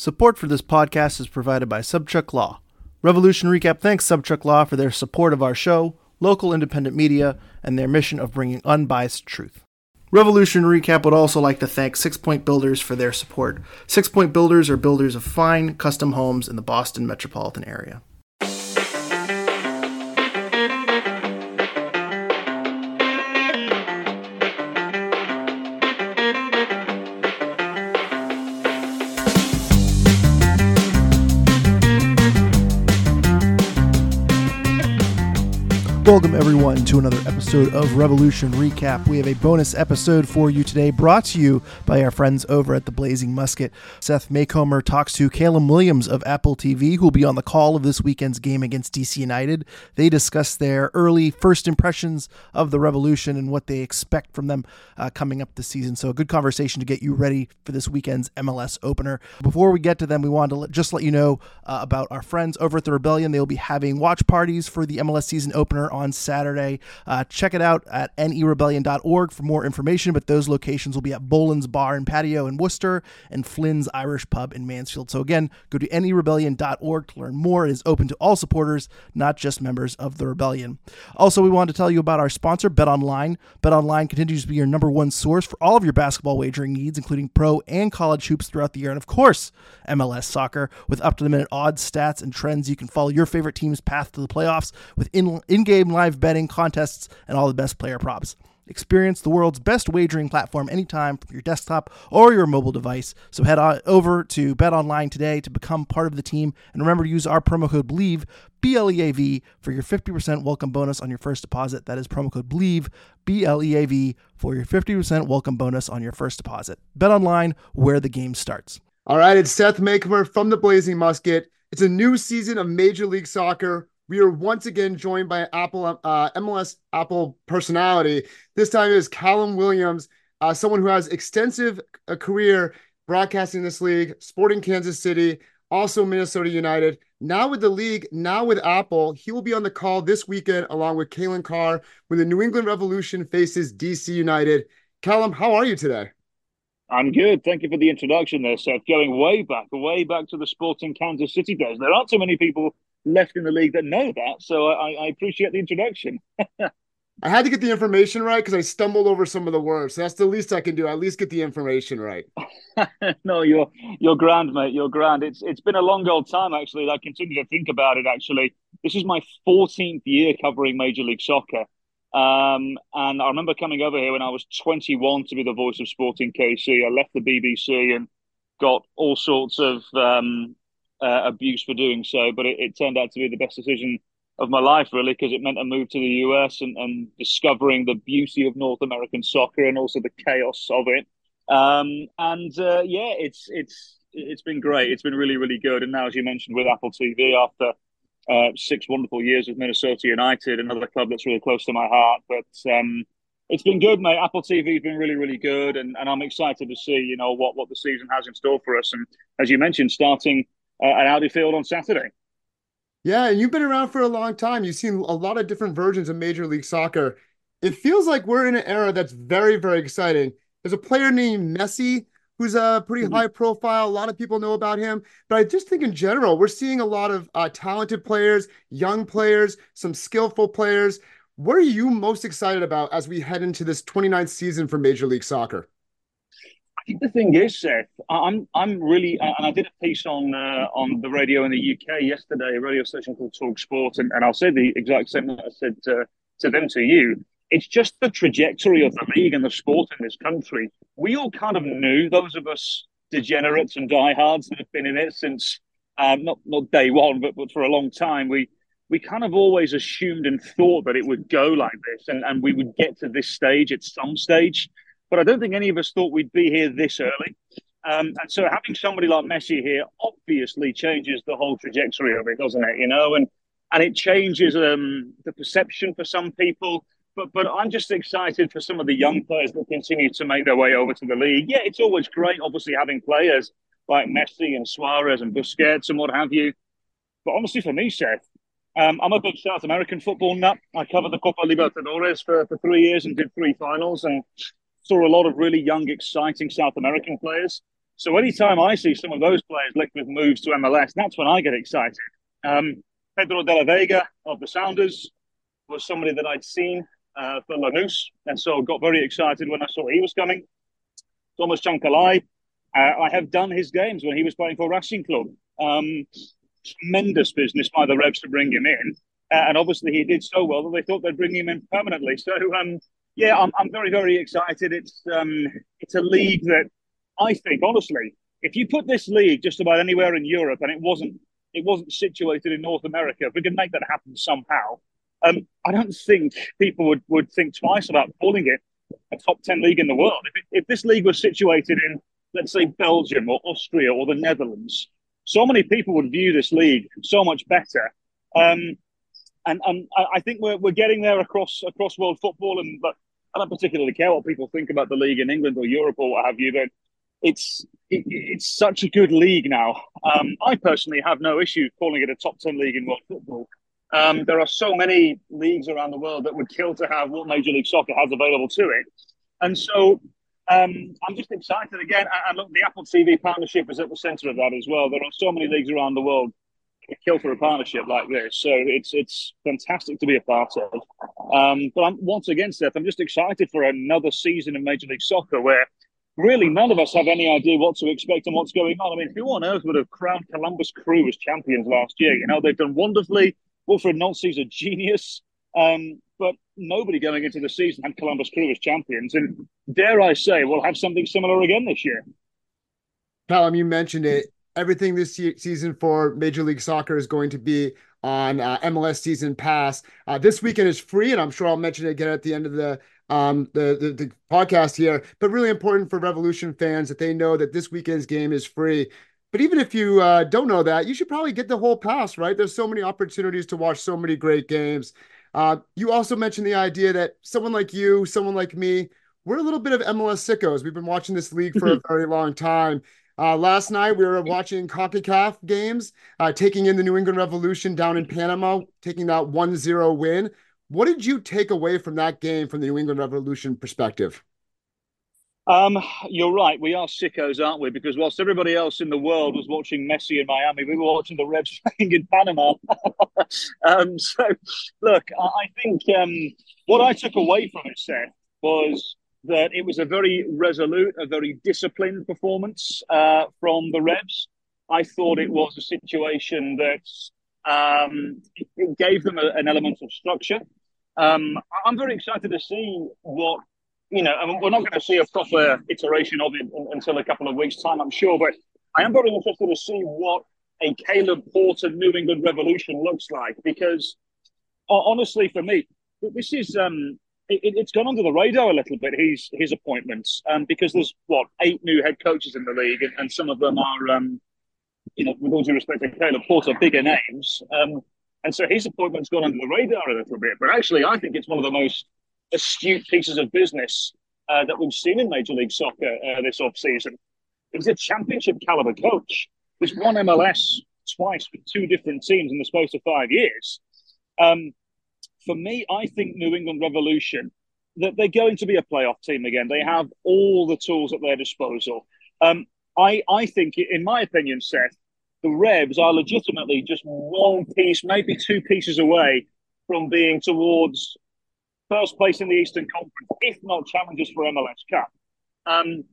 Support for this podcast is provided by Sobczak Law. Revolution Recap thanks Sobczak Law for their support of our show, local independent media, and their mission of bringing unbiased truth. Revolution Recap would also like to thank Six Point Builders for their support. Six Point Builders are builders of fine, custom homes in the Boston metropolitan area. Welcome, everyone, to another episode of Revolution Recap. We have a bonus episode for you today brought to you by our friends over at the Blazing Musket. Seth Macomber talks to Callum Williams of Apple TV, who will be on the call of this weekend's game against DC United. They discuss their early first impressions of the Revolution and what they expect from them uh, coming up this season. So, a good conversation to get you ready for this weekend's MLS opener. Before we get to them, we wanted to just let you know uh, about our friends over at the Rebellion. They will be having watch parties for the MLS season opener on Saturday. Uh, check it out at nerebellion.org for more information, but those locations will be at Boland's Bar and Patio in Worcester and Flynn's Irish Pub in Mansfield. So again, go to nerebellion.org to learn more. It is open to all supporters, not just members of the Rebellion. Also, we want to tell you about our sponsor, BetOnline. BetOnline continues to be your number one source for all of your basketball wagering needs, including pro and college hoops throughout the year, and of course, MLS soccer with up to the minute odds, stats, and trends. You can follow your favorite team's path to the playoffs with in game live betting, contests, and all the best player props. Experience the world's best wagering platform anytime from your desktop or your mobile device. So head on over to Bet Online today to become part of the team. And remember to use our promo code BLEAV, B L E A V, for your 50% welcome bonus on your first deposit. That is promo code BLEAV, B L E A V, for your 50% welcome bonus on your first deposit. Bet Online, where the game starts. All right, it's Seth Macomber from the Blazing Musket. It's a new season of Major League Soccer. We are once again joined by Apple uh, MLS Apple personality. This time is Callum Williams, uh, someone who has extensive a career broadcasting this league, Sporting Kansas City, also Minnesota United. Now with the league, now with Apple, he will be on the call this weekend along with Calen Carr when the New England Revolution faces DC United. Callum, how are you today? I'm good. Thank you for the introduction there, Seth. Going way back, way back to the Sporting Kansas City days. There aren't too many people left in the league that know that. So I, I appreciate the introduction. I had to get the information right because I stumbled over some of the words. So that's the least I can do. At least get the information right. no, you're you're grand, mate. You're grand. It's it's been a long old time actually. I continue to think about it. Actually, this is my 14th year covering Major League Soccer, um, and I remember coming over here when I was 21 to be the voice of Sporting KC. I left the BBC and got all sorts of um, uh, abuse for doing so, but it, it, turned out to be the best decision of my life, really, because it meant a move to the US and, and, discovering the beauty of North American soccer and also the chaos of it. Um, and uh, yeah, it's it's it's been great. It's been really really good. And now, as you mentioned, with Apple TV, after uh, six wonderful years with Minnesota United, another club that's really close to my heart, but. Um, it's been good, mate. Apple TV has been really, really good, and, and I'm excited to see, you know, what, what the season has in store for us. And as you mentioned, starting uh, at Audi Field on Saturday. Yeah, and you've been around for a long time. You've seen a lot of different versions of Major League Soccer. It feels like we're in an era that's very, very exciting. There's a player named Messi who's a pretty mm-hmm. high profile. A lot of people know about him, but I just think in general, we're seeing a lot of uh, talented players, young players, some skillful players. What are you most excited about as we head into this 29th season for Major League Soccer? The thing is, Seth, I'm I'm really, and I did a piece on uh, on the radio in the UK yesterday, a radio station called Talk Sport, and, and I'll say the exact same that I said to, to them to you. It's just the trajectory of the league and the sport in this country. We all kind of knew those of us degenerates and diehards that have been in it since um, not not day one, but but for a long time. We we kind of always assumed and thought that it would go like this, and and we would get to this stage at some stage. But I don't think any of us thought we'd be here this early. Um, and so having somebody like Messi here obviously changes the whole trajectory of it, doesn't it? You know, and and it changes um, the perception for some people. But but I'm just excited for some of the young players that continue to make their way over to the league. Yeah, it's always great, obviously, having players like Messi and Suarez and Busquets and what have you. But honestly, for me, Seth, um, I'm a big South American football nut. I covered the Copa Libertadores for, for three years and did three finals and saw a lot of really young, exciting South American players. So anytime I see some of those players linked with moves to MLS, that's when I get excited. Um, Pedro de la Vega of the Sounders was somebody that I'd seen uh, for Lanús, and so got very excited when I saw he was coming. Thomas Chancalay, uh, I have done his games when he was playing for Racing Club. Um, tremendous business by the Revs to bring him in, uh, and obviously he did so well that they thought they'd bring him in permanently. So, um, yeah, I'm, I'm very very excited. It's um, it's a league that I think honestly, if you put this league just about anywhere in Europe and it wasn't it wasn't situated in North America, if we could make that happen somehow, um, I don't think people would, would think twice about calling it a top 10 league in the world. If, it, if this league was situated in, let's say, Belgium or Austria or the Netherlands, so many people would view this league so much better. Um, and and I think we're, we're getting there across across world football. And but I don't particularly care what people think about the league in England or Europe or what have you. But it's it, it's such a good league now. Um, I personally have no issue calling it a top ten league in world football. Um, there are so many leagues around the world that would kill to have what Major League Soccer has available to it. And so um, I'm just excited again. And look, the Apple TV partnership is at the center of that as well. There are so many leagues around the world kill for a partnership like this. So it's it's fantastic to be a part of. Um, but I'm once again, Seth, I'm just excited for another season of Major League Soccer where really none of us have any idea what to expect and what's going on. I mean, who on earth would have crowned Columbus Crew as champions last year? You know, they've done wonderfully. Wilfried Nancy's a genius, um, but nobody going into the season had Columbus Crew as champions. And dare I say, we'll have something similar again this year. Callum, you mentioned it. Everything this season for Major League Soccer is going to be on uh, MLS Season Pass. Uh, this weekend is free, and I'm sure I'll mention it again at the end of the um, the, the, the podcast here. But really important for Revolution fans that they know that this weekend's game is free. But even if you uh, don't know that, you should probably get the whole pass, right? There's so many opportunities to watch so many great games. Uh, you also mentioned the idea that someone like you, someone like me, we're a little bit of MLS sickos. We've been watching this league for a very long time. Uh, last night we were watching CONCACAF games, uh, taking in the New England Revolution down in Panama, taking that 1-0 win. What did you take away from that game from the New England Revolution perspective? Um, you're right. We are sickos, aren't we? Because whilst everybody else in the world was watching Messi in Miami, we were watching the Reds playing in Panama. um, so, look, I think um, what I took away from it, Seth, was that it was a very resolute, a very disciplined performance uh, from the Revs. I thought it was a situation that um, it, gave them a, an element of structure. Um, I'm very excited to see what you know, I mean, we're not going to see a proper iteration of it until a couple of weeks' time, I'm sure. But I am very interested to see what a Caleb Porter New England Revolution looks like because, honestly, for me, this is um, it, has gone under the radar a little bit. His his appointments, um, because there's what eight new head coaches in the league, and, and some of them are, um, you know, with all due respect to Caleb Porter, bigger names. Um, and so his appointment's gone under the radar a little bit. But actually, I think it's one of the most astute pieces of business uh, that we've seen in Major League Soccer uh, this offseason. He's a championship caliber coach. He's won MLS twice with two different teams in the space of five years. Um, for me, I think New England Revolution that they're going to be a playoff team again. They have all the tools at their disposal. Um, I, I think, in my opinion, Seth, the Revs are legitimately just one piece, maybe two pieces away from being towards first place in the Eastern Conference, if not challenges for MLS Cup. Um,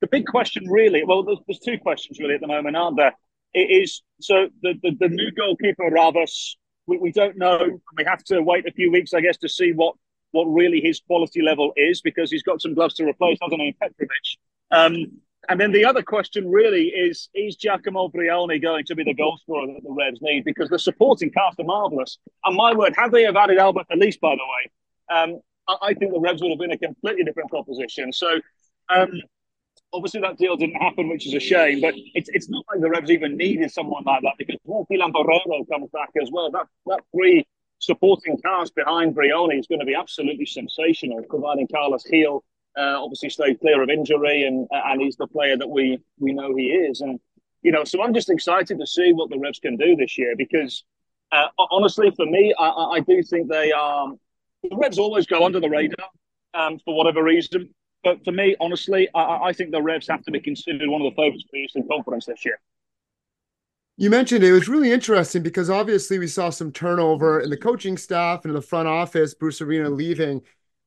the big question really, well, there's, there's, two questions really at the moment, aren't there? It is so the the, the new goalkeeper Ravas. We, we don't know. We have to wait a few weeks, I guess, to see what what really his quality level is because he's got some gloves to replace, hasn't he, Petrovic? Um, and then the other question really is is Giacomo Vrioni going to be the goal scorer that the Reds need? Because the supporting cast are marvellous. And my word, had they have added Albert Elis, by the way, um, I, I, think the Reds would have been a completely different proposition. So um, obviously that deal didn't happen, which is a shame. But it's it's not like the Reds even needed someone like that because Dylan Borrero comes back as well. That that three supporting cast behind Vrioni is going to be absolutely sensational, providing Carlos Gil uh, obviously stayed clear of injury and and he's the player that we we know he is. And you know, so I'm just excited to see what the Reds can do this year because uh, honestly, for me, I, I do think they are. The Reds always go under the radar um, for whatever reason. But for me, honestly, I, I think the Revs have to be considered one of the favourites for the Eastern Conference this year. You mentioned it was really interesting because obviously we saw some turnover in the coaching staff and in the front office, Bruce Arena leaving.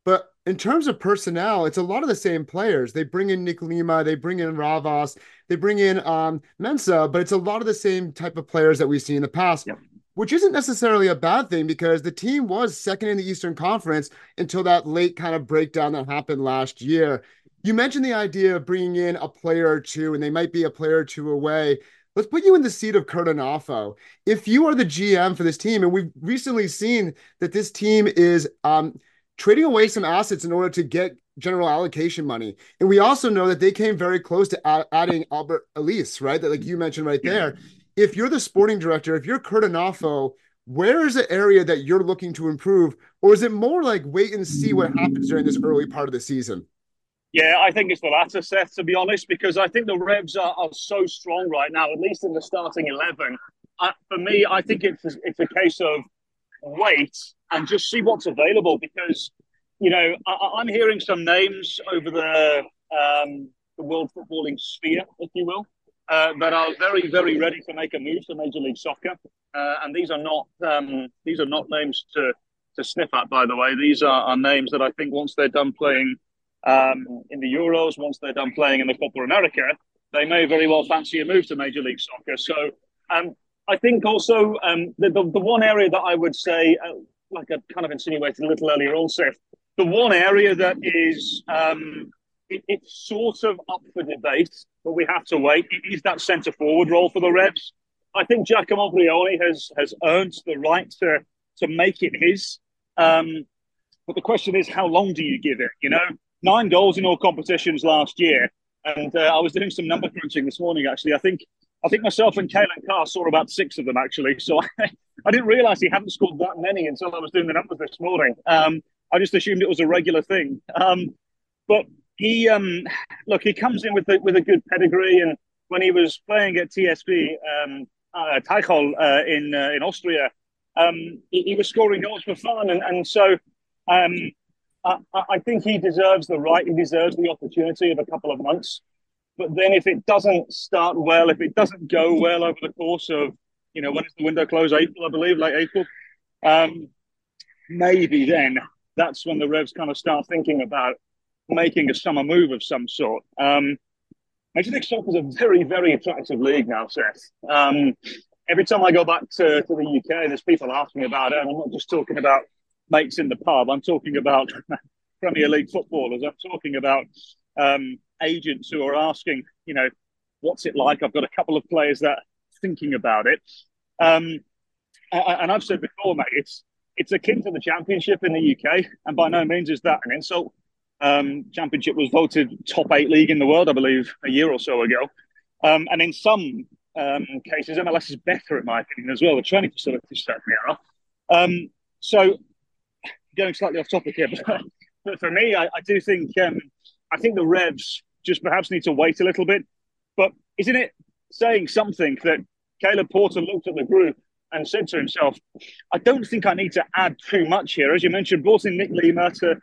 But in terms of personnel, it's a lot of the same players. They bring in Nick Lima, they bring in Ravas, they bring in um, Mensah, but it's a lot of the same type of players that we've seen in the past. Yep which isn't necessarily a bad thing because the team was second in the Eastern Conference until that late kind of breakdown that happened last year. You mentioned the idea of bringing in a player or two, and they might be a player or two away. Let's put you in the seat of Curt Onalfo. If you are the GM for this team, and we've recently seen that this team is um, trading away some assets in order to get general allocation money, and we also know that they came very close to adding Albert Elis, right? That like you mentioned right there if you're the sporting director, if you're Curt Onalfo, where is the area that you're looking to improve? Or is it more like wait and see what happens during this early part of the season? Yeah, I think it's the latter, Seth, to be honest, because I think the Revs are, are so strong right now, at least in the starting 11. Uh, for me, I think it's, it's a case of wait and just see what's available because, you know, I, am hearing some names over the, um, the world footballing sphere, if you will uh, that are very, very ready to make a move to Major League Soccer. Uh, and these are not um, these are not names to to sniff at. By the way, these are, are names that I think once they're done playing um, in the Euros, once they're done playing in the Copa America, they may very well fancy a move to Major League Soccer. So um, I think also um, the, the, the one area that I would say, uh, like I kind of insinuated a little earlier also, the one area that is um, it, it's sort of up for debate, but we have to wait. It is that centre forward role for the Reds. I think Giacomo Vrioni has has earned the right to to make it his. Um, but the question is, how long do you give it? You know, nine goals in all competitions last year, and uh, I was doing some number crunching this morning. Actually, I think I think myself and Calen Carr saw about six of them actually. So I, I didn't realise he hadn't scored that many until I was doing the numbers this morning. Um, I just assumed it was a regular thing. Um, but he um look he comes in with a, with a good pedigree and when he was playing at TSV um uh, Tuchel, uh, in uh, in Austria um he, he, was scoring goals for fun and, and so um I, I think he deserves the right he deserves the opportunity of a couple of months. But then if it doesn't start well if it doesn't go well over the course of you know when is the window close? April I believe like April? Um maybe then that's when the Revs kind of start thinking about making a summer move of some sort. Um, Major League Soccer is a very, very attractive league now, Seth. Um, every time I go back to, to the UK, there's people asking about it, and I'm not just talking about mates in the pub. I'm talking about Premier League footballers. I'm talking about um, agents who are asking, you know, what's it like? I've got a couple of players that are thinking about it. Um, and I've said before, mate, it's it's akin to the championship in the UK, and by no means is that an insult. Um, Championship was voted top eight league in the world, I believe, a year or so ago. Um, and in some um, cases, MLS is better, in my opinion, as well. The training facilities certainly are. Um, so, going slightly off topic here, but, but for me, I, I do think um, I think the Revs just perhaps need to wait a little bit. But isn't it saying something that Caleb Porter looked at the group and said to himself, I don't think I need to add too much here. As you mentioned, brought in Nick Lima to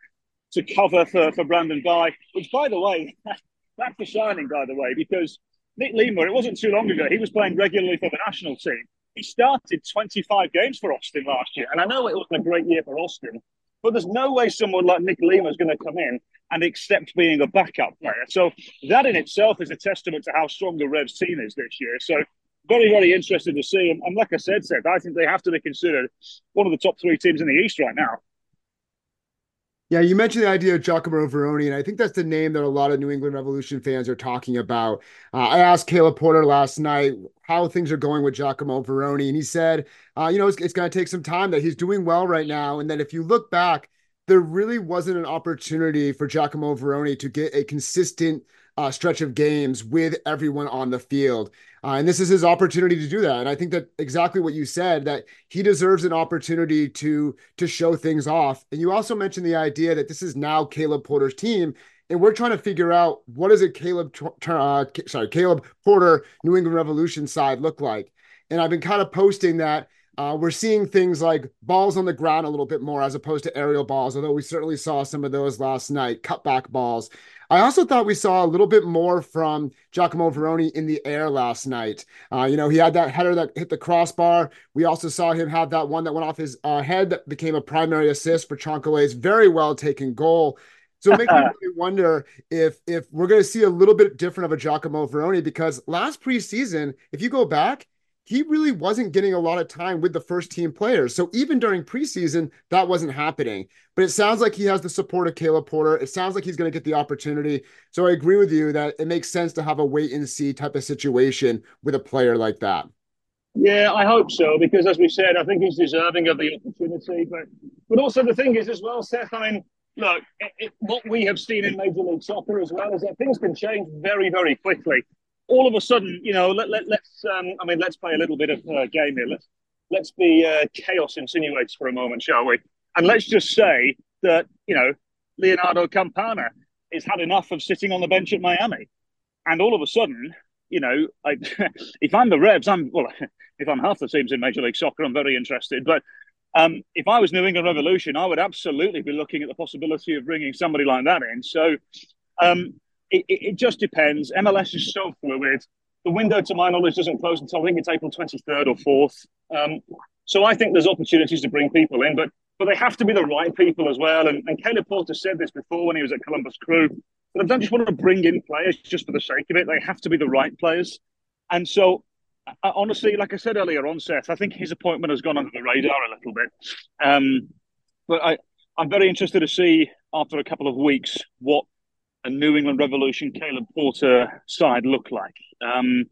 to cover for, for Brandon Bye, which, by the way, that's the shining, by the way, because Nick Lima, it wasn't too long ago, he was playing regularly for the national team. He started 25 games for Austin last year. And I know it wasn't a great year for Austin, But there's no way someone like Nick Lima is going to come in and accept being a backup player. So that in itself is a testament to how strong the Revs team is this year. So very, very interested to see. And, and like I said, Seth, I think they have to be considered one of the top three teams in the East right now. Yeah, you mentioned the idea of Giacomo Vrioni, and I think that's the name that a lot of New England Revolution fans are talking about. Uh, I asked Caleb Porter last night how things are going with Giacomo Vrioni, and he said, uh, you know, it's, it's going to take some time, that he's doing well right now. And then if you look back, there really wasn't an opportunity for Giacomo Vrioni to get a consistent uh, stretch of games with everyone on the field. Uh, and this is his opportunity to do that. And I think that exactly what you said that he deserves an opportunity to to show things off. And you also mentioned the idea that this is now Caleb Porter's team, and we're trying to figure out what does it Caleb uh, sorry Caleb Porter New England Revolution side look like. And I've been kind of posting that. Uh, we're seeing things like balls on the ground a little bit more as opposed to aerial balls, although we certainly saw some of those last night, cutback balls. I also thought we saw a little bit more from Giacomo Vrioni in the air last night. Uh, you know, he had that header that hit the crossbar. We also saw him have that one that went off his uh, head that became a primary assist for Chancalay's very well taken goal. So it makes me really wonder if if we're going to see a little bit different of a Giacomo Vrioni because last preseason, if you go back, he really wasn't getting a lot of time with the first team players. So even during preseason, that wasn't happening. But it sounds like he has the support of Caleb Porter. It sounds like he's going to get the opportunity. So I agree with you that it makes sense to have a wait and see type of situation with a player like that. Yeah, I hope so because, as we said, I think he's deserving of the opportunity. But, but also the thing is, as well, Seth. I mean, look, it, it, what we have seen in Major League Soccer as well is that things can change very, very quickly all of a sudden, you know, let, let, let's, um, I mean, let's play a little bit of uh, game here. Let's, let's be uh, chaos insinuates for a moment, shall we? And let's just say that, you know, Leonardo Campana has had enough of sitting on the bench at Miami. And all of a sudden, you know, I, if I'm the Revs, I'm, well, if I'm half the teams in Major League Soccer, I'm very interested. But um, if I was New England Revolution, I would absolutely be looking at the possibility of bringing somebody like that in. So, um, it, it, just depends. MLS is so fluid. The window, to my knowledge, doesn't close until I think it's April 23rd or 4th. Um, so I think there's opportunities to bring people in, but but they have to be the right people as well. And, and Caleb Porter said this before when he was at Columbus Crew. But I don't just want to bring in players just for the sake of it. They have to be the right players. And so, I, honestly, like I said earlier on, Seth, I think his appointment has gone under the radar a little bit. Um, but I, I'm very interested to see after a couple of weeks what a New England Revolution Caleb Porter side look like? Um,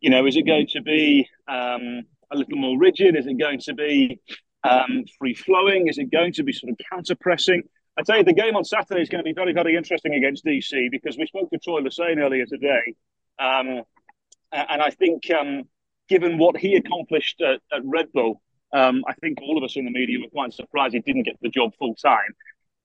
you know, is it going to be um, a little more rigid? Is it going to be um, free flowing? Is it going to be sort of counter pressing? I tell you, the game on Saturday is going to be very, very interesting against DC because we spoke to Troy Lesesne earlier today, um, and I think um, given what he accomplished at, at Red Bull, um, I think all of us in the media were quite surprised he didn't get the job full time.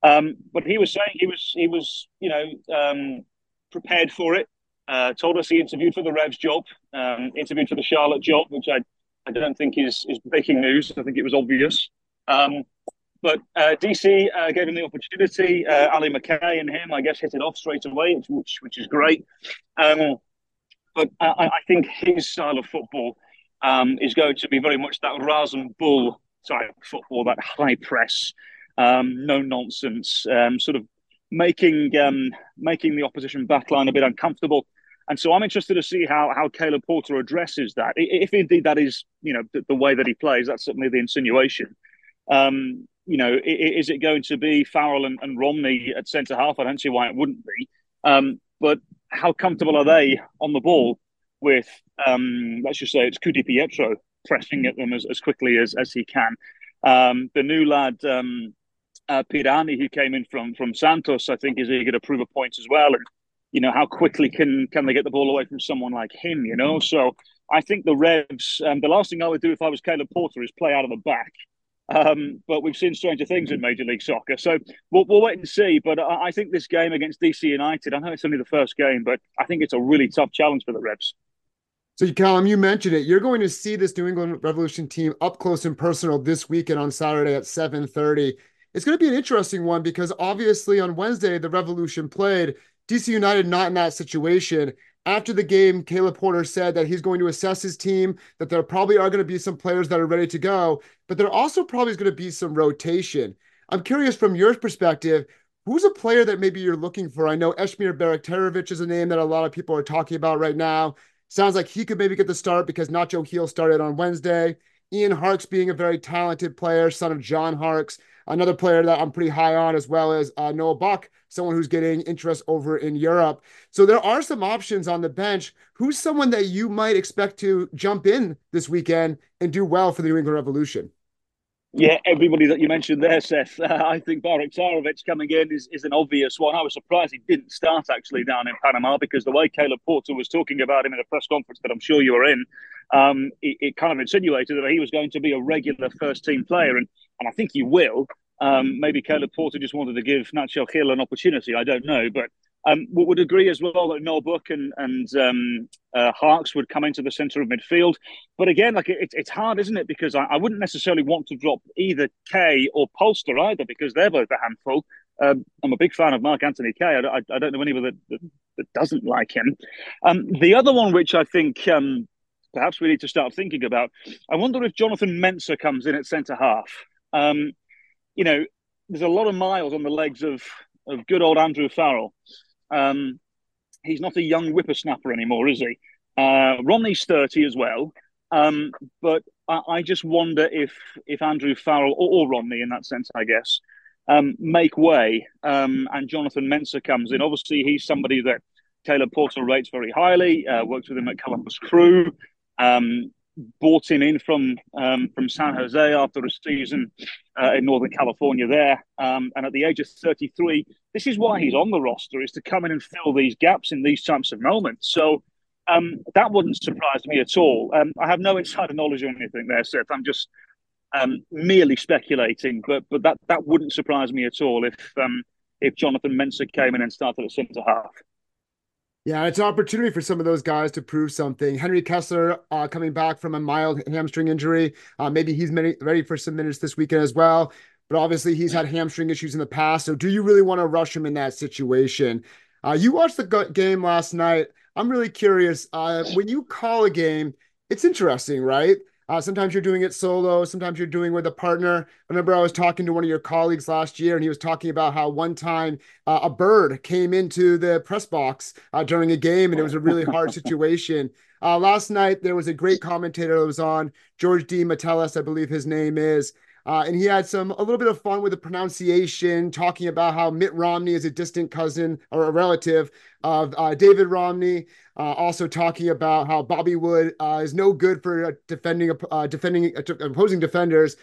Um, but he was saying he was he was you know um, prepared for it. Uh, told us he interviewed for the Revs job, um, interviewed for the Charlotte job, which I, I don't think is is breaking news. I think it was obvious. Um, but uh, DC uh, gave him the opportunity. Uh, Ally Mackay and him, I guess, hit it off straight away, which which is great. Um, but I, I, think his style of football um, is going to be very much that Rasen bull type football, that high press, um, no nonsense, um, sort of making um, making the opposition backline a bit uncomfortable. And so I'm interested to see how how Caleb Porter addresses that. If indeed that is you know the, the way that he plays, that's certainly the insinuation. Um, you know, is it going to be Farrell and, and Romney at centre half? I don't see why it wouldn't be. Um, but how comfortable are they on the ball with, um, let's just say it's Ku-DiPietro pressing at them as, as quickly as, as he can? Um, the new lad, um, uh, Pirani, who came in from from Santos, I think is eager to prove a point as well. And you know, how quickly can can they get the ball away from someone like him? You know, so I think the Revs. Um, the last thing I would do if I was Caleb Porter is play out of the back. Um, but we've seen stranger things in Major League Soccer, so we'll, we'll wait and see. But I, I think this game against DC United, I know it's only the first game, but I think it's a really tough challenge for the Revs. So, Callum, you mentioned it. You're going to see this New England Revolution team up close and personal this weekend on Saturday at 7:30 it's going to be an interesting one because obviously on Wednesday, the Revolution played DC United not in that situation. After the game, Caleb Porter said that he's going to assess his team, that there probably are going to be some players that are ready to go, but there also probably is going to be some rotation. I'm curious from your perspective, who's a player that maybe you're looking for? I know Esmir Bajraktarevic is a name that a lot of people are talking about right now. Sounds like he could maybe get the start because Nacho Gil started on Wednesday. Ian Harkes being a very talented player, son of John Harkes, another player that I'm pretty high on, as well as uh, Noel Buck, someone who's getting interest over in Europe. So there are some options on the bench. Who's someone that you might expect to jump in this weekend and do well for the New England Revolution? Yeah, everybody that you mentioned there, Seth. Uh, I think Barak Bajraktarevic coming in is, is an obvious one. I was surprised he didn't start actually down in Panama because the way Caleb Porter was talking about him in a press conference that I'm sure you were in, um, it, it, kind of insinuated that he was going to be a regular first team player. And, and I think he will. Um, maybe Caleb Porter just wanted to give Nacho Gil an opportunity. I don't know. But um, would agree as well that Noel Buck and and um, uh, Harkes would come into the centre of midfield. But again, like it, it's hard, isn't it? Because I, I, wouldn't necessarily want to drop either Kaye or Polster either, because they're both a handful. Um, I'm a big fan of Mark Anthony Kaye. I, I, I don't know anyone that, that, that doesn't like him. Um, the other one, which I think um, perhaps we need to start thinking about, I wonder if Jonathan Mensah comes in at centre half. Um, you know, there's a lot of miles on the legs of of good old Andrew Farrell. Um, he's not a young whippersnapper anymore, is he? Uh, Romney's 30 as well. Um, but I, I, just wonder if if Andrew Farrell or, or Romney, in that sense, I guess, um, make way um, and Jonathan Mensah comes in. Obviously, he's somebody that Taylor Porter rates very highly, uh, worked with him at Columbus Crew. Bought him in from um, from San Jose after a season uh, in Northern California there, um, and at the age of 33, this is why he's on the roster is to come in and fill these gaps in these types of moments. So um, that wouldn't surprise me at all. Um, I have no insider knowledge or anything there, Seth. I'm just um, merely speculating, but but that that wouldn't surprise me at all if um, if Jonathan Mensah came in and started at centre half. Yeah, it's an opportunity for some of those guys to prove something. Henry Kessler uh, coming back from a mild hamstring injury. Uh, maybe he's ready for some minutes this weekend as well. But obviously, he's had hamstring issues in the past. So, do you really want to rush him in that situation? Uh, you watched the game last night. I'm really curious. Uh, when you call a game, it's interesting, right? Uh, sometimes you're doing it solo. Sometimes you're doing with a partner. I remember I was talking to one of your colleagues last year, and he was talking about how one time uh, a bird came into the press box uh, during a game, and it was a really hard situation. Uh, last night there was a great commentator that was on, George D. Metellus, I believe his name is. Uh, and he had some a little bit of fun with the pronunciation, talking about how Mitt Romney is a distant cousin or a relative of uh, David Romney. Uh, also talking about how Bobby Wood uh, is no good for uh, defending uh, defending opposing defenders.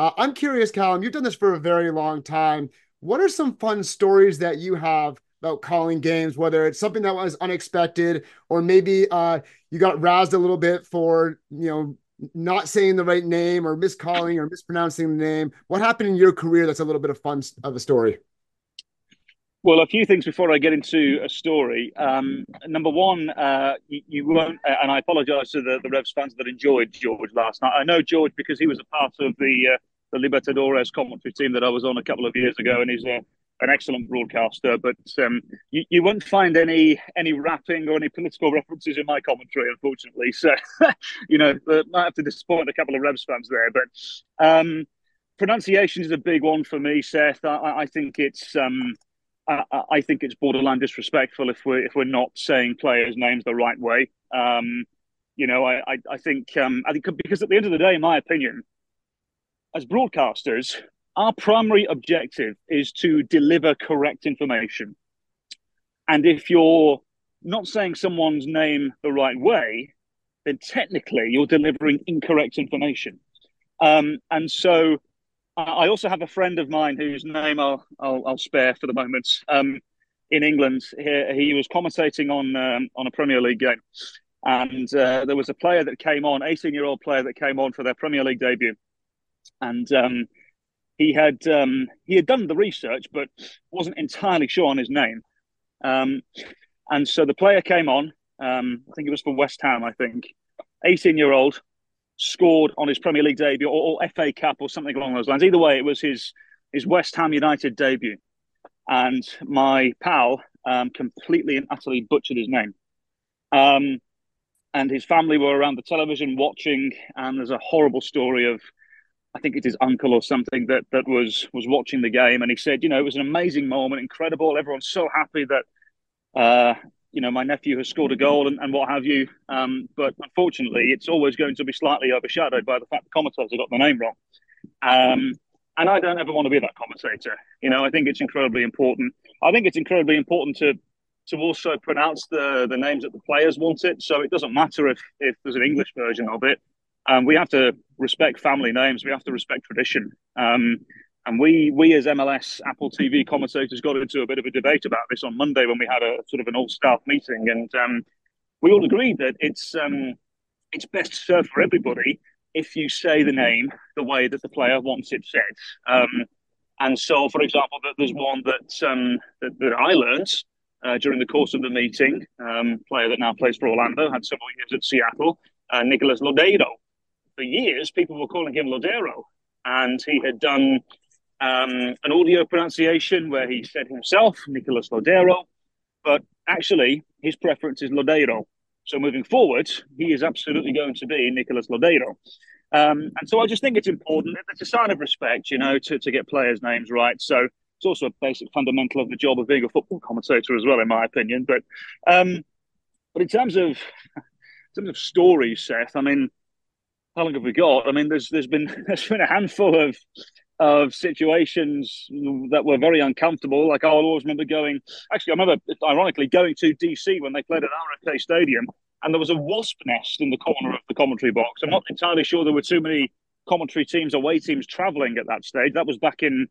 I'm curious, Callum. You've done this for a very long time. What are some fun stories that you have about calling games, whether it's something that was unexpected or maybe uh, you got razzed a little bit for you know not saying the right name or miscalling or mispronouncing the name. What happened in your career that's a little bit of fun of a story? Well, a few things before I get into a story. Um, number one, uh, you, you, won't, and I apologise to the, the Revs fans that enjoyed George last night. I know George because he was a part of the uh, the Libertadores commentary team that I was on a couple of years ago, and he's a an excellent broadcaster, but um, you, you won't find any any rapping or any political references in my commentary, unfortunately. So, you know, might have to disappoint a couple of Revs fans there. But um, pronunciation is a big one for me, Seth. I, I think it's um, I, I, think it's borderline disrespectful if we're if we're not saying players' names the right way. Um, you know, I I, I think um, I think because at the end of the day, in my opinion, as broadcasters, our primary objective is to deliver correct information. And if you're not saying someone's name the right way, then technically you're delivering incorrect information. Um, and so I also have a friend of mine whose name I'll, I'll, I'll spare for the moment um, in England. He, he was commentating on, um, on a Premier League game. And uh, there was a player that came on, 18 year old player that came on for their Premier League debut. And um, he had um, he had done the research, but wasn't entirely sure on his name. Um, and so the player came on. Um, I think it was for West Ham. I think eighteen year old scored on his Premier League debut or, or, FA Cup or something along those lines. Either way, it was his his West Ham United debut. And my pal um, completely and utterly butchered his name. Um, and his family were around the television watching, and there's a horrible story of I think it's his uncle or something that that was was watching the game, and he said, you know, it was an amazing moment, incredible. Everyone's so happy that uh, you know my nephew has scored a goal and, and what have you. Um, but unfortunately, it's always going to be slightly overshadowed by the fact the commentators got the name wrong. Um, and I don't ever want to be that commentator. You know, I think it's incredibly important. I think it's incredibly important to to also pronounce the the names that the players want it. So it doesn't matter if if there's an English version of it. Um, we have to respect family names. We have to respect tradition. Um, and we we as MLS Apple TV commentators got into a bit of a debate about this on Monday when we had a sort of an all staff meeting, and um, we all agreed that it's um, it's best served for everybody if you say the name the way that the player wants it said. Um, and so, for example, there's one that um, that, that I learned uh, during the course of the meeting. Um, player that now plays for Orlando had several years at Seattle, uh, Nicolas Lodeiro. For years, people were calling him Lodero, and he had done um, an audio pronunciation where he said himself Nicolas Lodero, but actually his preference is Lodero. So moving forward, he is absolutely going to be Nicolas Lodero. Um, and so I just think it's important. It's a sign of respect, you know, to, to get players' names right. So it's also a basic fundamental of the job of being a football commentator as well, in my opinion. But um, but in terms of in terms of stories, Seth, I mean, how long have we got? I mean, there's there's been there's been a handful of of situations that were very uncomfortable. Like I'll always remember going. Actually, I remember ironically going to DC when they played at RFK Stadium, and there was a wasp nest in the corner of the commentary box. I'm not entirely sure there were too many commentary teams, away teams, traveling at that stage. That was back in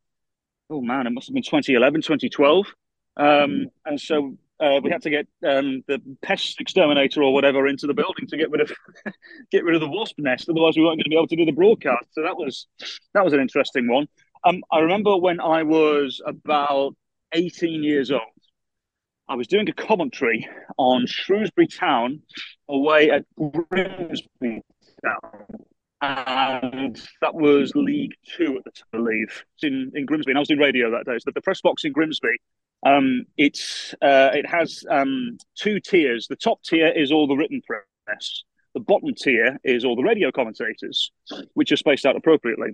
oh man, it must have been 2011, 2012. Um, and so uh, we had to get um, the pest exterminator or whatever into the building to get rid of get rid of the wasp nest. Otherwise, we weren't going to be able to do the broadcast. So that was that was an interesting one. Um, I remember when I was about 18 years old, I was doing a commentary on Shrewsbury Town away at Grimsby Town and that was League Two at the time, I believe, in, in Grimsby. And I was doing radio that day. So the press box in Grimsby, um, it's uh, it has um, two tiers. The top tier is all the written press. The bottom tier is all the radio commentators, which are spaced out appropriately.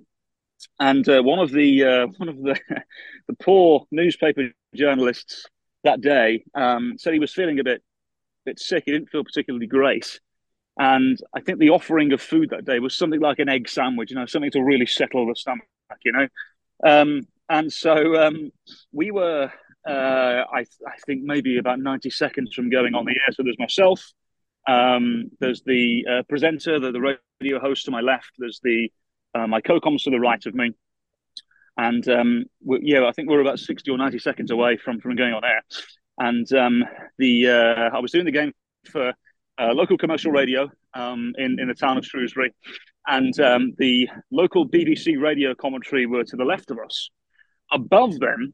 And uh, one of the uh, one of the the poor newspaper journalists that day um, said he was feeling a bit bit sick. He didn't feel particularly great. And I think the offering of food that day was something like an egg sandwich, you know, something to really settle the stomach, you know. Um, and so um, we were, uh, I, I, think, maybe about 90 seconds from going on the air. So there's myself, um, there's the uh, presenter, the, the, radio host to my left, there's the uh, my co-coms to the right of me. And um, yeah, I think we're about 60 or 90 seconds away from, from going on air. And um, the uh, I was doing the game for uh, local commercial radio um, in, in the town of Shrewsbury. And um, the local BBC radio commentary were to the left of us. Above them,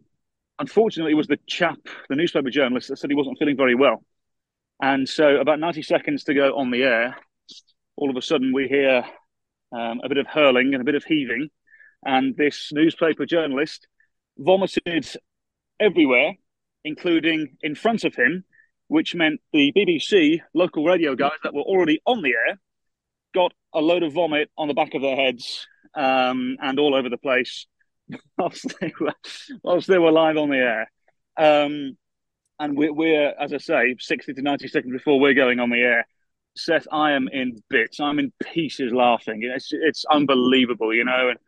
unfortunately, it was the chap, the newspaper journalist, that said he wasn't feeling very well. And so, about 90 seconds to go on the air, all of a sudden we hear um, a bit of hurling and a bit of heaving. And this newspaper journalist vomited everywhere, including in front of him which meant the BBC local radio guys that were already on the air got a load of vomit on the back of their heads um, and all over the place whilst they were, whilst they were live on the air. Um, and we're, we're, as I say, 60 to 90 seconds before we're going on the air. Seth, I am in bits. I'm in pieces laughing. It's, it's unbelievable, you know. And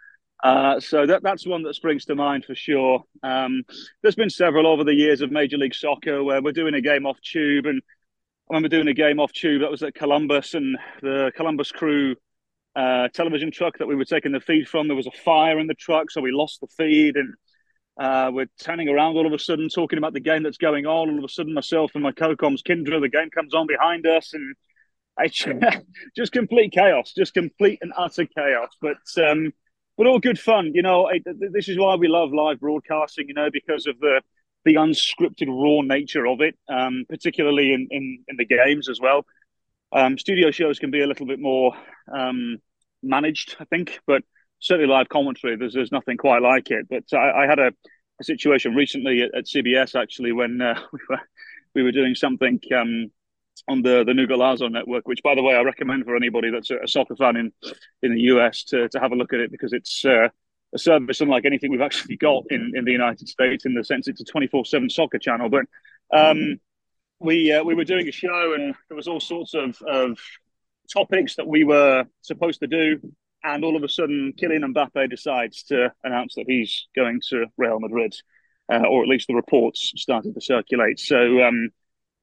uh, so that that's one that springs to mind for sure. Um, there's been several over the years of Major League Soccer where we're doing a game off tube, and I remember doing a game off tube that was at Columbus, and the Columbus crew uh, television truck that we were taking the feed from, there was a fire in the truck, so we lost the feed, and uh, we're turning around all of a sudden, talking about the game that's going on. All of a sudden, myself and my co-coms Kindra, the game comes on behind us, and it's just complete chaos, just complete and utter chaos. But um, but all good fun. You know, this is why we love live broadcasting. You know, because of the the unscripted, raw nature of it, um, particularly in, in in the games as well. Um, studio shows can be a little bit more um, managed, I think, but certainly live commentary, there's there's nothing quite like it. But I, I had a, a, situation recently at, at, CBS actually when uh, we were we were doing something um, on the the Nougat Lazo network, which by the way I recommend for anybody that's a, a, soccer fan in in the US to to have a look at it because it's uh, a service unlike anything we've actually got in in the United States in the sense it's a twenty four seven soccer channel. But um, we uh, we were doing a show and there was all sorts of of topics that we were supposed to do. And all of a sudden, Kylian Mbappe decides to announce that he's going to Real Madrid, uh, or at least the reports started to circulate. So um,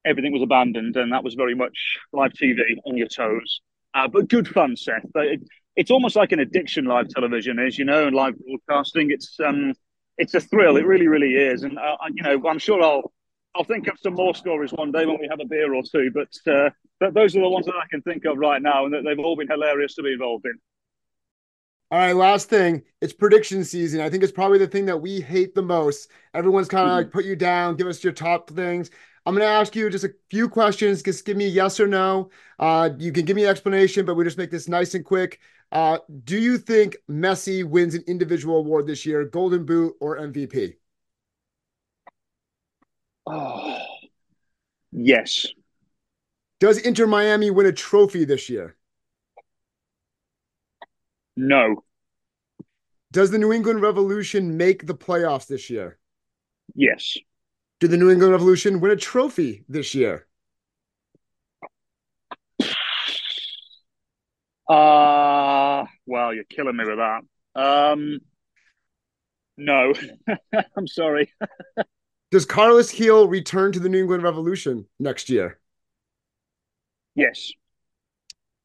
everything was abandoned, and that was very much live TV on your toes. Uh, but good fun, Seth. It, it's almost like an addiction. Live television is, you know, and live broadcasting. It's um, it's a thrill. It really, really is. And uh, you know, I'm sure I'll I'll think of some more stories one day when we have a beer or two. But uh, but those are the ones that I can think of right now, and that they've all been hilarious to be involved in. All right, last thing. It's prediction season. I think it's probably the thing that we hate the most. Everyone's kind of mm-hmm. like put you down, give us your top things. I'm going to ask you just a few questions. Just give me yes or no. Uh, you can give me an explanation, but we just make this nice and quick. Uh, do you think Messi wins an individual award this year, Golden Boot or MVP? Oh, yes. Does Inter Miami win a trophy this year? No. Does the New England Revolution make the playoffs this year? Yes. Did the New England Revolution win a trophy this year? Uh well, you're killing me with that. Um no. I'm sorry. Does Carles Gil return to the New England Revolution next year? Yes.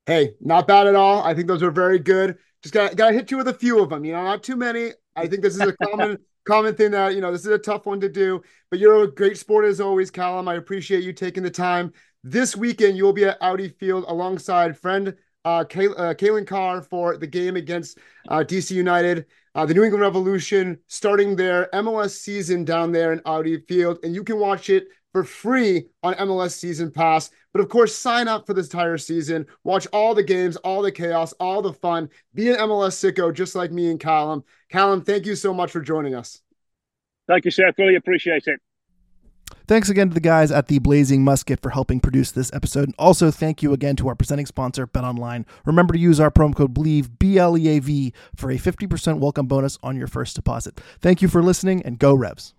Hey, not bad at all. I think those are very good. Just got got to hit you with a few of them. You know, not too many. I think this is a common common thing that you know this is a tough one to do. But you're a great sport as always, Callum. I appreciate you taking the time. This weekend, you will be at Audi Field alongside friend uh, Kay- uh, Carr for the game against uh, DC United. Uh, the New England Revolution starting their MLS season down there in Audi Field, and you can watch it for free on MLS Season Pass. But of course, sign up for this entire season. Watch all the games, all the chaos, all the fun. Be an MLS sicko just like me and Callum. Callum, thank you so much for joining us. Thank you, Seth. Really appreciate it. Thanks again to the guys at the Blazing Musket for helping produce this episode. And also, thank you again to our presenting sponsor, BetOnline. Remember to use our promo code BLEAV, B L E A V, for a 50% welcome bonus on your first deposit. Thank you for listening and go Revs.